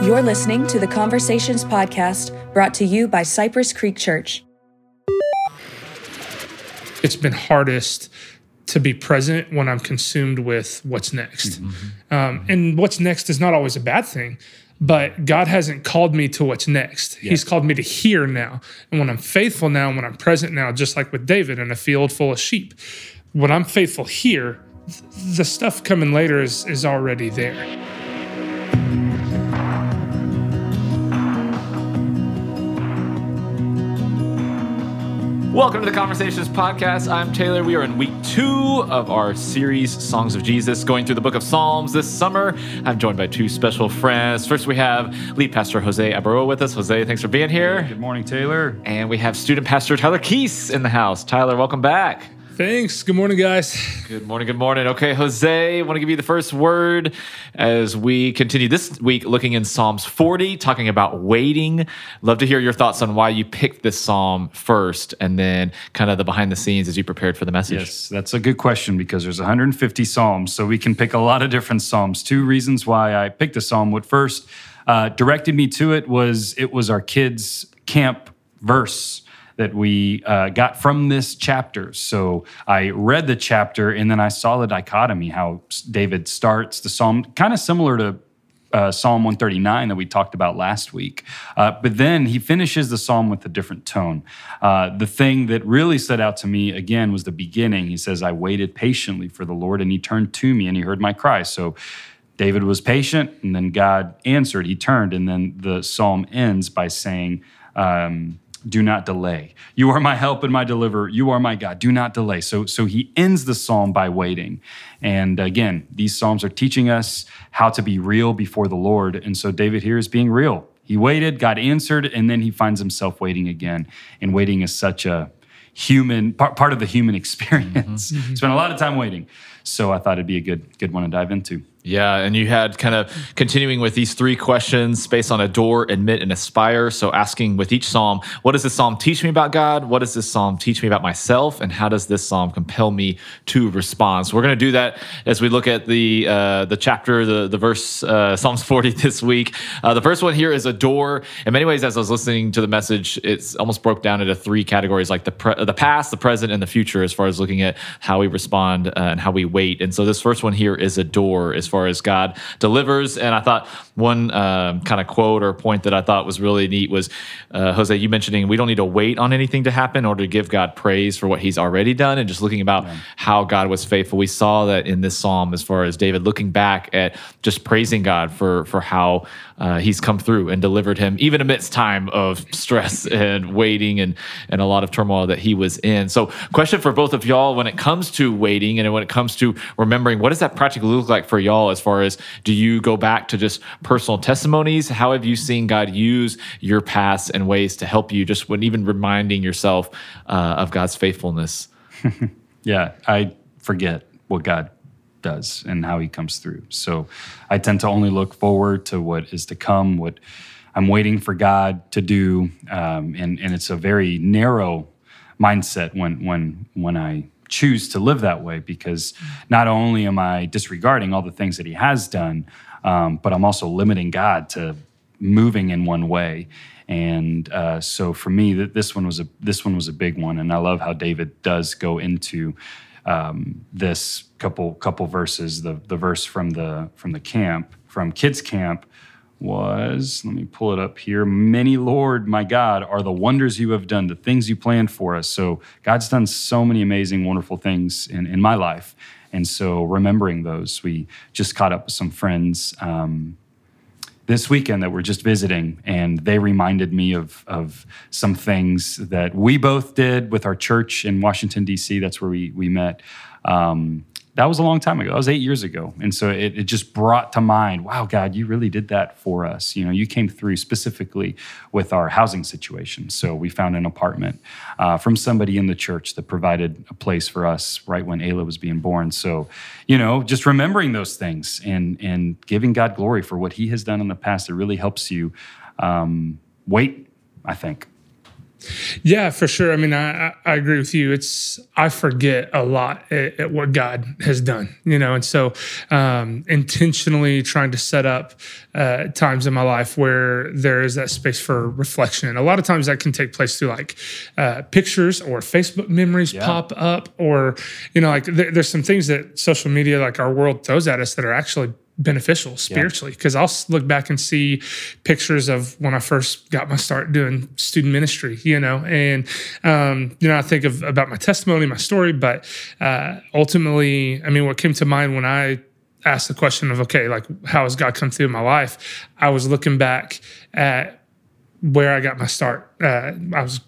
You're listening to the Conversations Podcast brought to you by Cypress Creek Church. It's been hardest to be present when I'm consumed with what's next. Mm-hmm. Um, and what's next is not always a bad thing, but God hasn't called me to what's next. Yes. He's called me to here now. And when I'm faithful now, when I'm present now, just like with David in a field full of sheep, when I'm faithful here, the stuff coming later is, is already there. Welcome to the Conversations Podcast. I'm Taylor. We are in week two of our series, Songs of Jesus, going through the book of Psalms this summer. I'm joined by two special friends. First, we have lead pastor Jose Abaroa with us. Jose, thanks for being here. Good morning, Taylor. And we have student pastor Tyler Keese in the house. Tyler, welcome back. Thanks. Good morning, guys. Good morning. Good morning. Okay, Jose, I want to give you the first word as we continue this week looking in Psalms 40, talking about waiting. Love to hear your thoughts on why you picked this psalm first and then kind of the behind the scenes as you prepared for the message. Yes, that's a good question because there's 150 psalms, so we can pick a lot of different psalms. Two reasons why I picked a psalm. What first uh, directed me to it was it was our kids' camp verse that we uh, got from this chapter. So I read the chapter and then I saw the dichotomy, how David starts the psalm, kind of similar to uh, Psalm 139 that we talked about last week. Uh, but then he finishes the psalm with a different tone. Uh, the thing that really stood out to me again was the beginning. He says, I waited patiently for the Lord, and he turned to me and he heard my cry. So David was patient, and then God answered. He turned, and then the psalm ends by saying, um, do not delay. You are my help and my deliverer. You are my God. Do not delay. So, so he ends the psalm by waiting. And again, these psalms are teaching us how to be real before the Lord. And so David here is being real. He waited, God answered, and then he finds himself waiting again. And waiting is such a human part, part of the human experience. Mm-hmm. Spend a lot of time waiting. So I thought it'd be a good good one to dive into. Yeah, and you had kind of continuing with these three questions based on adore, admit, and aspire. So asking with each psalm, what does this psalm teach me about God? What does this psalm teach me about myself? And how does this psalm compel me to respond? So we're going to do that as we look at the uh, the chapter, the the verse, uh, Psalms 40 this week. Uh, the first one here is adore. In many ways, as I was listening to the message, it's almost broke down into three categories, like the pre- the past, the present, and the future, as far as looking at how we respond uh, and how we wait. And so this first one here is adore, as far far as God delivers. And I thought one um, kind of quote or point that I thought was really neat was uh, Jose, you mentioning we don't need to wait on anything to happen or to give God praise for what He's already done, and just looking about yeah. how God was faithful. We saw that in this psalm, as far as David looking back at just praising God for for how uh, He's come through and delivered him, even amidst time of stress and waiting and and a lot of turmoil that he was in. So, question for both of y'all: when it comes to waiting and when it comes to remembering, what does that practically look like for y'all? as far as do you go back to just personal testimonies? How have you seen God use your past and ways to help you just when even reminding yourself uh, of God's faithfulness? yeah, I forget what God does and how he comes through. So I tend to only look forward to what is to come, what I'm waiting for God to do. Um, and, and it's a very narrow mindset when, when, when I choose to live that way because not only am I disregarding all the things that He has done, um, but I'm also limiting God to moving in one way. And uh, so for me, this one was a this one was a big one, and I love how David does go into um, this couple couple verses. The the verse from the from the camp from kids camp was, let me pull it up here. Many, Lord, my God, are the wonders you have done, the things you planned for us. So God's done so many amazing, wonderful things in, in my life. And so remembering those, we just caught up with some friends um, this weekend that we're just visiting, and they reminded me of, of some things that we both did with our church in Washington, D.C. That's where we, we met. Um, that was a long time ago. That was eight years ago. And so it, it, just brought to mind, wow, God, you really did that for us. You know, you came through specifically with our housing situation. So we found an apartment uh, from somebody in the church that provided a place for us right when Ayla was being born. So, you know, just remembering those things and, and giving God glory for what he has done in the past, it really helps you um, wait, I think. Yeah, for sure. I mean, I, I agree with you. It's I forget a lot at, at what God has done, you know, and so um, intentionally trying to set up uh, times in my life where there is that space for reflection. And a lot of times that can take place through like uh, pictures or Facebook memories yeah. pop up, or you know, like there, there's some things that social media, like our world, throws at us that are actually beneficial spiritually because yeah. I'll look back and see pictures of when I first got my start doing student ministry, you know, and um, you know I think of about my testimony, my story, but uh, ultimately, I mean, what came to mind when I asked the question of okay, like how has God come through in my life? I was looking back at where I got my start. Uh, I was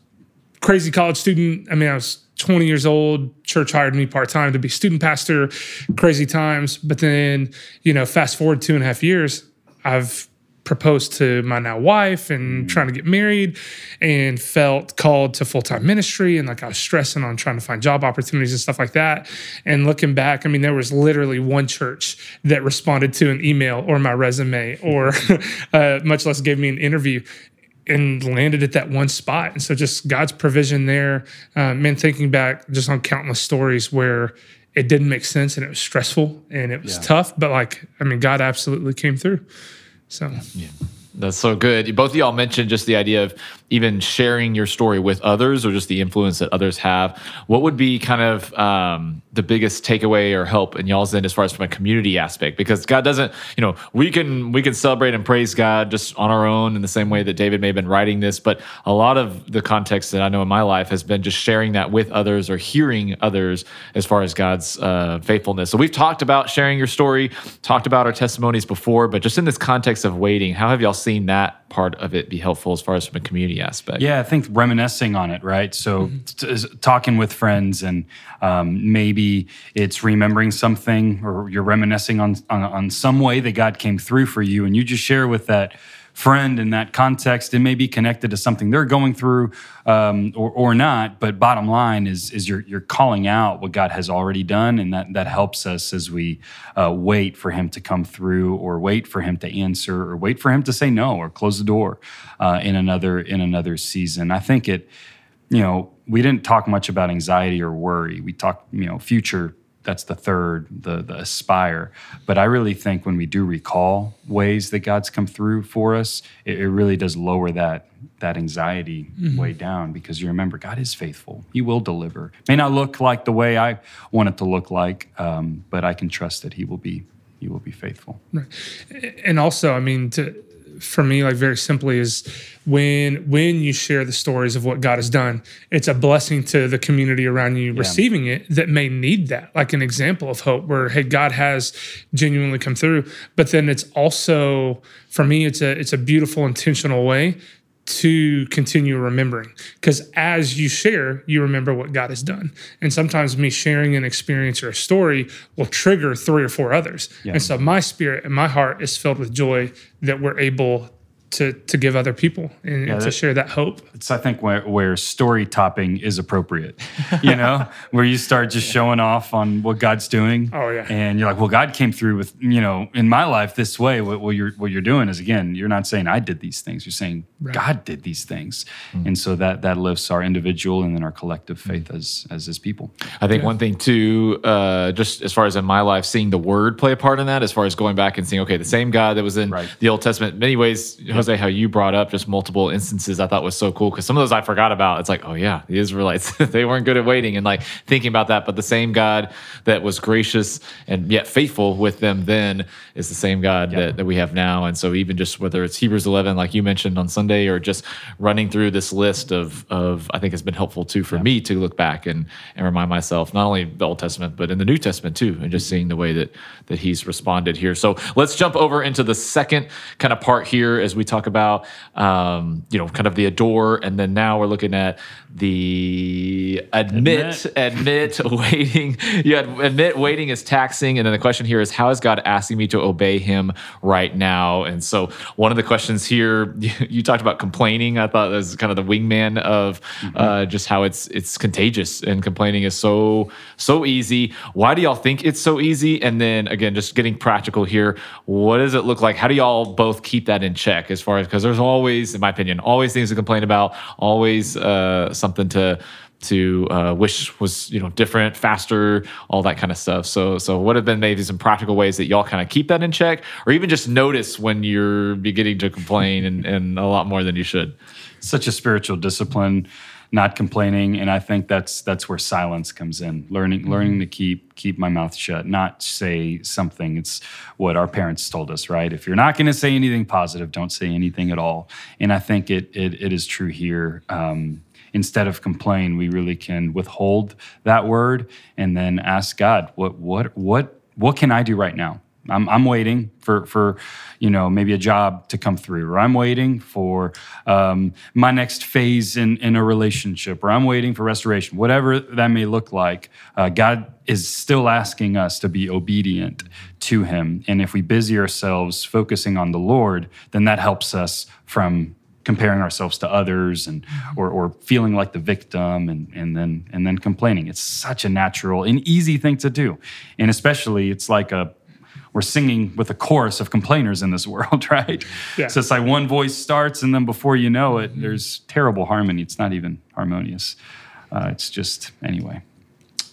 crazy college student. I mean, I was 20 years old, church hired me part time to be student pastor, crazy times. But then, you know, fast forward two and a half years, I've proposed to my now wife and trying to get married and felt called to full time ministry. And like I was stressing on trying to find job opportunities and stuff like that. And looking back, I mean, there was literally one church that responded to an email or my resume or uh, much less gave me an interview and landed at that one spot. And so just God's provision there. Uh, man, thinking back just on countless stories where it didn't make sense and it was stressful and it was yeah. tough, but like, I mean, God absolutely came through. So, yeah. That's so good. Both of y'all mentioned just the idea of even sharing your story with others or just the influence that others have. What would be kind of um, the biggest takeaway or help in y'all's end as far as from a community aspect? Because God doesn't, you know, we can we can celebrate and praise God just on our own in the same way that David may have been writing this, but a lot of the context that I know in my life has been just sharing that with others or hearing others as far as God's uh, faithfulness. So we've talked about sharing your story, talked about our testimonies before, but just in this context of waiting, how have y'all seen that part of it be helpful as far as from a community aspect. Yeah, I think reminiscing on it, right? So mm-hmm. t- talking with friends and um, maybe it's remembering something or you're reminiscing on, on on some way that God came through for you, and you just share with that friend in that context. It may be connected to something they're going through um, or, or not. But bottom line is, is you're, you're calling out what God has already done. And that, that helps us as we uh, wait for him to come through or wait for him to answer or wait for him to say no or close the door uh, in another in another season. I think it, you know, we didn't talk much about anxiety or worry. We talked, you know, future that's the third, the the aspire. But I really think when we do recall ways that God's come through for us, it, it really does lower that that anxiety mm-hmm. way down because you remember God is faithful. He will deliver. May not look like the way I want it to look like, um, but I can trust that He will be He will be faithful. Right. And also, I mean, to for me like very simply is when when you share the stories of what God has done it's a blessing to the community around you yeah. receiving it that may need that like an example of hope where hey God has genuinely come through but then it's also for me it's a it's a beautiful intentional way to continue remembering. Because as you share, you remember what God has done. And sometimes me sharing an experience or a story will trigger three or four others. Yeah. And so my spirit and my heart is filled with joy that we're able to to give other people and, yeah, to share that hope. It's I think where, where story topping is appropriate. You know, where you start just showing off on what God's doing. Oh yeah. And you're like, well, God came through with you know in my life this way. What, what you're what you're doing is again, you're not saying I did these things. You're saying right. God did these things, mm-hmm. and so that that lifts our individual and then our collective faith mm-hmm. as as His people. I think yeah. one thing too, uh, just as far as in my life, seeing the Word play a part in that, as far as going back and seeing, okay, the same God that was in right. the Old Testament, many ways Jose, how you brought up just multiple instances I thought was so cool because some of those I forgot about. It's like, oh yeah, the Israelites, they weren't good at waiting and like thinking about that. But the same God that was gracious and yet faithful with them then is the same God that, that we have now. And so even just whether it's Hebrews 11, like you mentioned on Sunday, or just running through this list of, of I think has been helpful too for me to look back and, and remind myself, not only the Old Testament, but in the New Testament too, and just seeing the way that, that he's responded here. So let's jump over into the second kind of part here as we talk about um, you know, kind of the adore, and then now we're looking at the admit, admit, admit waiting. You had admit waiting is taxing, and then the question here is, how is God asking me to obey Him right now? And so, one of the questions here, you, you talked about complaining. I thought that was kind of the wingman of mm-hmm. uh, just how it's it's contagious, and complaining is so so easy. Why do y'all think it's so easy? And then again, just getting practical here, what does it look like? How do y'all both keep that in check as far as because there's always, in my opinion, always things to complain about, always uh, something to to uh, wish was you know different, faster, all that kind of stuff. So so what have been maybe some practical ways that y'all kind of keep that in check, or even just notice when you're beginning to complain and, and a lot more than you should. Such a spiritual discipline, not complaining, and I think that's that's where silence comes in. Learning learning to keep keep my mouth shut, not say something. It's what our parents told us, right? If you're not going to say anything positive, don't say anything at all. And I think it it, it is true here. Um, instead of complain, we really can withhold that word and then ask God, what what what what can I do right now? I'm, I'm waiting for for you know maybe a job to come through, or I'm waiting for um, my next phase in in a relationship, or I'm waiting for restoration. Whatever that may look like, uh, God is still asking us to be obedient to Him. And if we busy ourselves focusing on the Lord, then that helps us from comparing ourselves to others and or, or feeling like the victim and, and then and then complaining it's such a natural and easy thing to do and especially it's like a we're singing with a chorus of complainers in this world right yeah. so it's like one voice starts and then before you know it there's terrible harmony it's not even harmonious uh, it's just anyway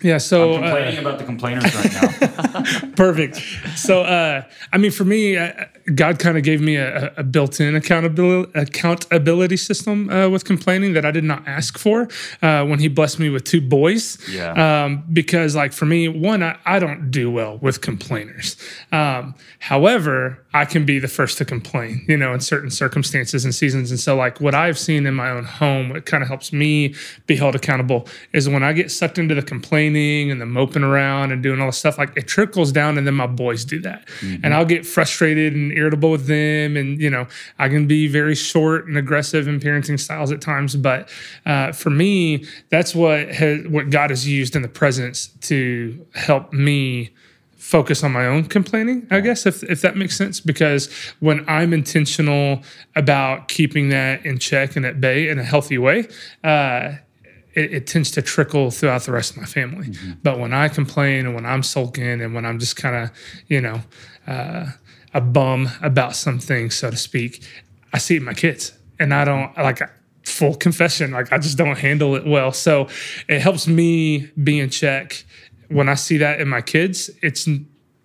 yeah, so I'm complaining uh, about the complainers right now. perfect. So, uh, I mean, for me, uh, God kind of gave me a, a, built-in accountability accountability system uh, with complaining that I did not ask for uh, when He blessed me with two boys. Yeah. Um, because, like, for me, one, I, I don't do well with complainers. Um, however, I can be the first to complain, you know, in certain circumstances and seasons. And so, like, what I've seen in my own home, what kind of helps me be held accountable is when I get sucked into the complaining and the moping around and doing all the stuff, like, it trickles down, and then my boys do that. Mm-hmm. And I'll get frustrated and irritable with them. And, you know, I can be very short and aggressive in parenting styles at times. But uh, for me, that's what has, what God has used in the presence to help me focus on my own complaining, I guess, if, if that makes sense. Because when I'm intentional about keeping that in check and at bay in a healthy way, uh, it, it, tends to trickle throughout the rest of my family. Mm-hmm. But when I complain and when I'm sulking and when I'm just kind of, you know, uh, a bum about something, so to speak, I see it in my kids. And I don't like full confession, like I just don't handle it well. So it helps me be in check when I see that in my kids, it's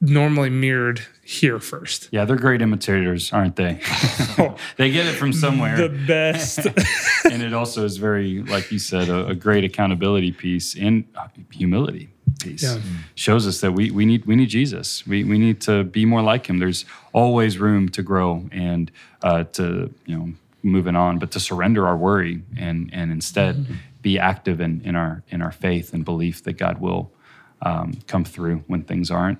normally mirrored here first. Yeah, they're great imitators, aren't they? they get it from somewhere. The best. and it also is very, like you said, a, a great accountability piece and uh, humility piece. Yeah. Shows us that we, we need we need Jesus. We, we need to be more like him. There's always room to grow and uh, to you know moving on, but to surrender our worry and and instead mm-hmm. be active in, in our in our faith and belief that God will um, come through when things aren't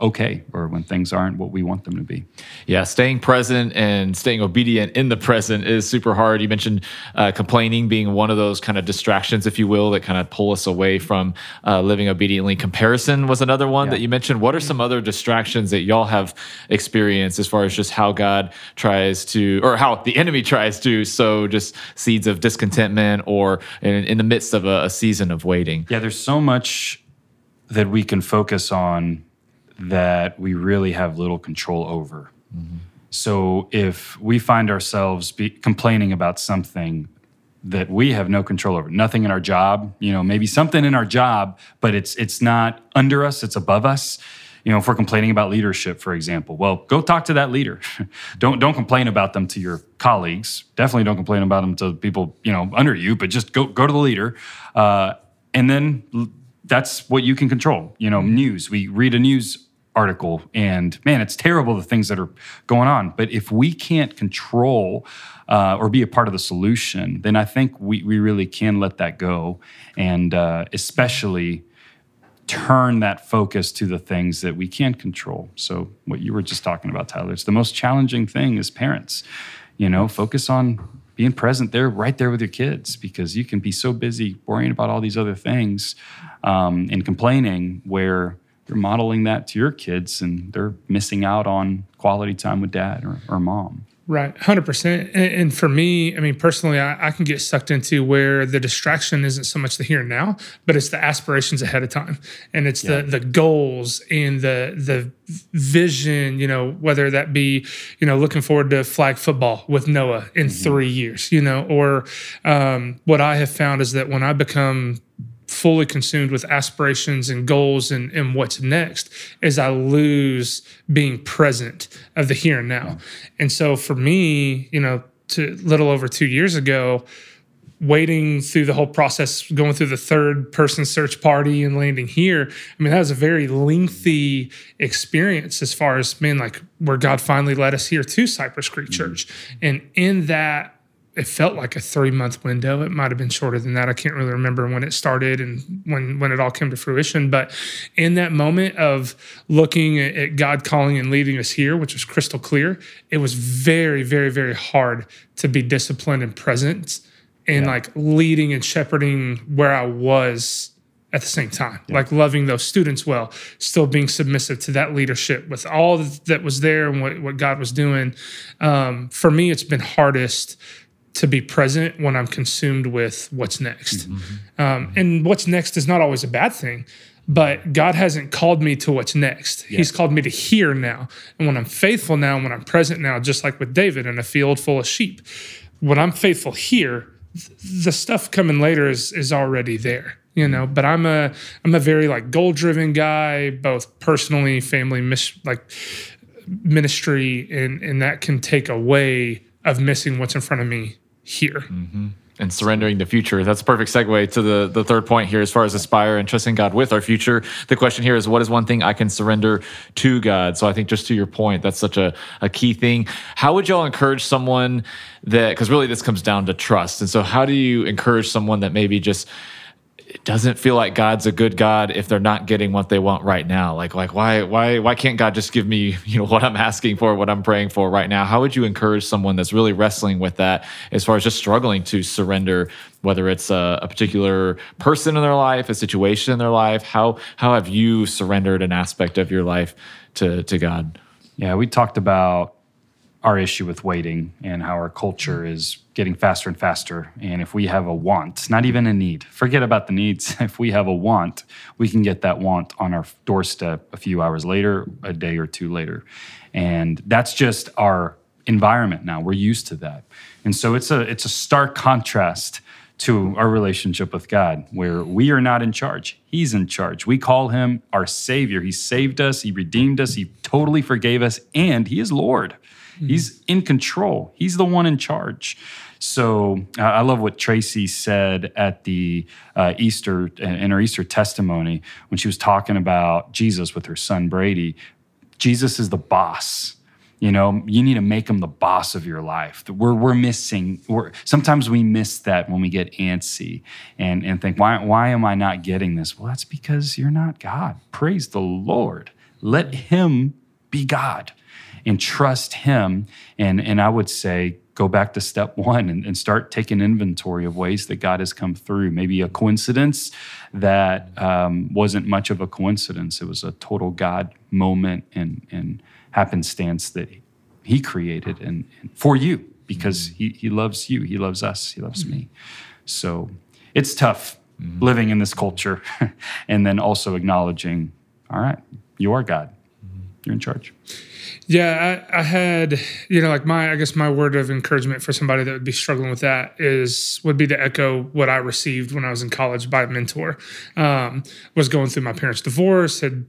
okay or when things aren't what we want them to be. Yeah, staying present and staying obedient in the present is super hard. You mentioned uh, complaining being one of those kind of distractions, if you will, that kind of pull us away from uh, living obediently. Comparison was another one yeah. that you mentioned. What are some other distractions that y'all have experienced as far as just how God tries to, or how the enemy tries to sow just seeds of discontentment or in, in the midst of a, a season of waiting? Yeah, there's so much that we can focus on that we really have little control over. Mm-hmm. So if we find ourselves be, complaining about something that we have no control over, nothing in our job, you know, maybe something in our job, but it's it's not under us, it's above us. You know, if we're complaining about leadership, for example, well, go talk to that leader. don't don't complain about them to your colleagues. Definitely don't complain about them to people you know under you, but just go go to the leader, uh, and then that's what you can control. You know, news. We read a news article and man, it's terrible the things that are going on. But if we can't control uh, or be a part of the solution, then I think we, we really can let that go and uh, especially turn that focus to the things that we can control. So, what you were just talking about, Tyler, it's the most challenging thing as parents. You know, focus on being present there, right there with your kids, because you can be so busy worrying about all these other things um, and complaining where you're modeling that to your kids and they're missing out on quality time with dad or, or mom. Right, hundred percent. And for me, I mean, personally, I, I, can get sucked into where the distraction isn't so much the here and now, but it's the aspirations ahead of time, and it's yeah. the the goals and the the vision. You know, whether that be you know looking forward to flag football with Noah in mm-hmm. three years, you know, or um, what I have found is that when I become fully consumed with aspirations and goals and, and what's next is I lose being present of the here and now. And so for me, you know, to little over two years ago, waiting through the whole process, going through the third person search party and landing here. I mean, that was a very lengthy experience as far as, man, like where God finally led us here to Cypress Creek mm-hmm. Church. And in that it felt like a three month window. It might have been shorter than that. I can't really remember when it started and when when it all came to fruition. But in that moment of looking at God calling and leading us here, which was crystal clear, it was very, very, very hard to be disciplined and present and yeah. like leading and shepherding where I was at the same time, yeah. like loving those students well, still being submissive to that leadership with all that was there and what, what God was doing. Um, for me, it's been hardest to be present when I'm consumed with what's next. Mm-hmm. Um, and what's next is not always a bad thing, but God hasn't called me to what's next. He's called me to here now. And when I'm faithful now, when I'm present now, just like with David in a field full of sheep, when I'm faithful here, the stuff coming later is is already there you know but i'm a i'm a very like goal driven guy both personally family mis- like ministry and and that can take away of missing what's in front of me here. Mm-hmm. And surrendering the future. That's a perfect segue to the, the third point here as far as aspire and trusting God with our future. The question here is what is one thing I can surrender to God? So I think just to your point, that's such a, a key thing. How would y'all encourage someone that, because really this comes down to trust. And so how do you encourage someone that maybe just, it doesn't feel like God's a good God if they're not getting what they want right now. Like, like why, why, why can't God just give me, you know, what I'm asking for, what I'm praying for right now? How would you encourage someone that's really wrestling with that, as far as just struggling to surrender, whether it's a, a particular person in their life, a situation in their life? How, how have you surrendered an aspect of your life to, to God? Yeah, we talked about our issue with waiting and how our culture mm-hmm. is getting faster and faster. And if we have a want, not even a need, forget about the needs. If we have a want, we can get that want on our doorstep a few hours later, a day or two later. And that's just our environment now. We're used to that. And so it's a it's a stark contrast to our relationship with God, where we are not in charge. He's in charge. We call him our Savior. He saved us, He redeemed us, He totally forgave us, and He is Lord. Mm-hmm. He's in control. He's the one in charge. So uh, I love what Tracy said at the uh, Easter in her Easter testimony when she was talking about Jesus with her son Brady. Jesus is the boss. You know, you need to make him the boss of your life. We're we're missing. We're sometimes we miss that when we get antsy and and think, why why am I not getting this? Well, that's because you're not God. Praise the Lord. Let Him be God and trust Him. And, and I would say, go back to step one and, and, start taking inventory of ways that God has come through. Maybe a coincidence that um, wasn't much of a coincidence. It was a total God moment and, and happenstance that He created and, and for you because mm-hmm. he, he loves you, He loves us, He loves me. So it's tough mm-hmm. living in this culture and then also acknowledging, all right, you are God, mm-hmm. You're in charge. Yeah, I, I, had, you know, like my, I guess my word of encouragement for somebody that would be struggling with that is would be to echo what I received when I was in college by a mentor. Um, was going through my parents' divorce, had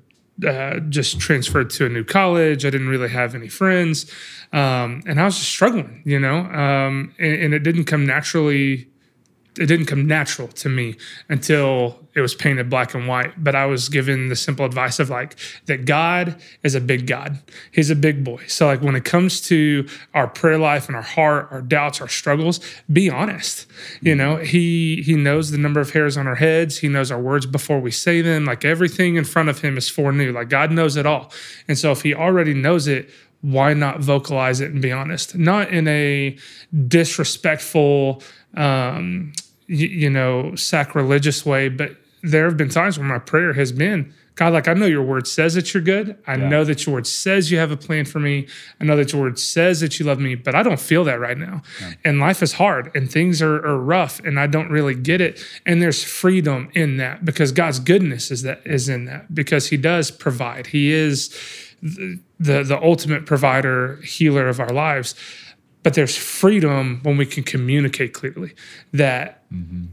uh, just transferred to a new college. I didn't really have any friends, um, and I was just struggling, you know, um, and, and it didn't come naturally it didn't come natural to me until it was painted black and white. But I was given the simple advice of like that God is a big God. He's a big boy. So like when it comes to our prayer life and our heart, our doubts, our struggles, be honest. You know, he he knows the number of hairs on our heads. He knows our words before we say them. Like everything in front of him is foreknew. Like God knows it all. And so if he already knows it, why not vocalize it and be honest? Not in a disrespectful um, you, you know, sacrilegious way, but there have been times where my prayer has been, God, like I know your word says that you're good. I Yeah. know that your word says you have a plan for me. I know that your word says that you love me, but I don't feel that right now. And life is hard and things are, are rough and I don't really get it. And there's freedom in that because God's goodness is that is in that because he does provide. He is the the, the ultimate provider, healer of our lives. But there's freedom when we can communicate clearly that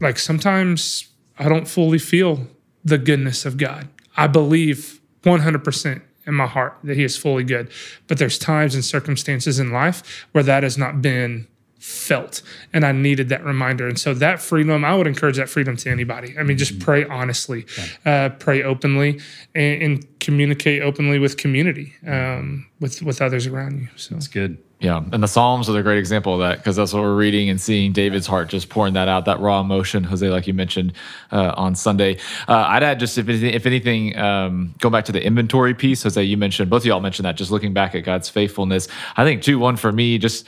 like sometimes I don't fully feel the goodness of God. I believe 100% in my heart that He is fully good. But there's times and circumstances in life where that has not been felt. And I needed that reminder. And so that freedom, I would encourage that freedom to anybody. I mean, just pray honestly, uh, pray openly, and, and communicate openly with community, um, with, with others around you. So It's good. Yeah, and the Psalms are a great example of that because that's what we're reading and seeing David's heart just pouring that out, that raw emotion, Jose, like you mentioned uh, on Sunday. Uh, I'd add just if anything, if anything um, back to the inventory piece, Jose, you mentioned both of y'all mentioned that. Just looking back at God's faithfulness, I think too. One for me, just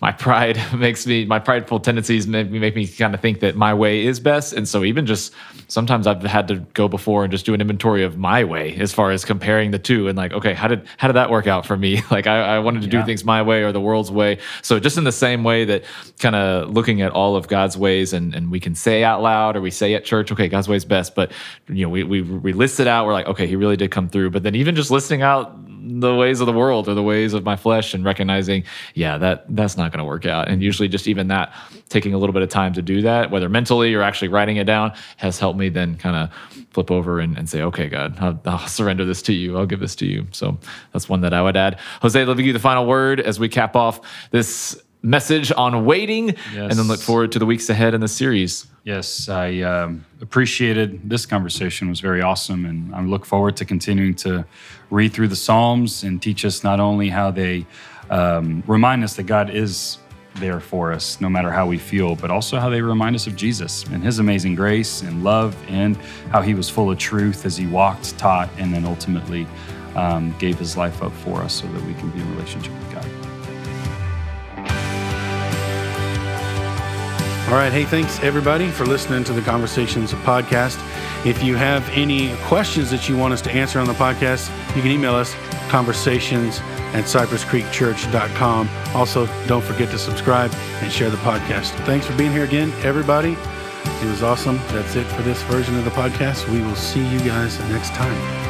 my pride makes me my prideful tendencies make me make me kind of think that my way is best. And so even just sometimes i've had to go before and just do an inventory of my way as far as comparing the two and like okay how did how did that work out for me? Like i, I wanted to do things my way or the world's way. So just in the same way that kind of looking at all of god's ways and, and we can say out loud or we say at church okay god's way is best but you know we, we we list it out. We're like okay he really did come through. But then even just listing out the ways of the world or the ways of my flesh and recognizing yeah that that's not going to work out. And usually just even that taking a little bit of time to do that whether mentally or actually writing it down has helped me then kind of flip over and, and say okay god I'll, I'll surrender this to you. I'll give this to you. So that's one that i would add. Jose let me give you the final word as we cap off this message on waiting and then look forward to the weeks ahead in the series Yes, I um, appreciated this conversation. It was very awesome, and I look forward to continuing to read through the Psalms and teach us not only how they um, remind us that God is there for us, no matter how we feel, but also how they remind us of Jesus and His amazing grace and love, and how He was full of truth as He walked, taught, and then ultimately um, gave His life up for us so that we can be in relationship with God. All right. Hey, thanks everybody for listening to the Conversations podcast. If you have any questions that you want us to answer on the podcast, you can email us conversations at cypresscreekchurch.com. Also, don't forget to subscribe and share the podcast. Thanks for being here again, everybody. It was awesome. That's it for this version of the podcast. We will see you guys next time.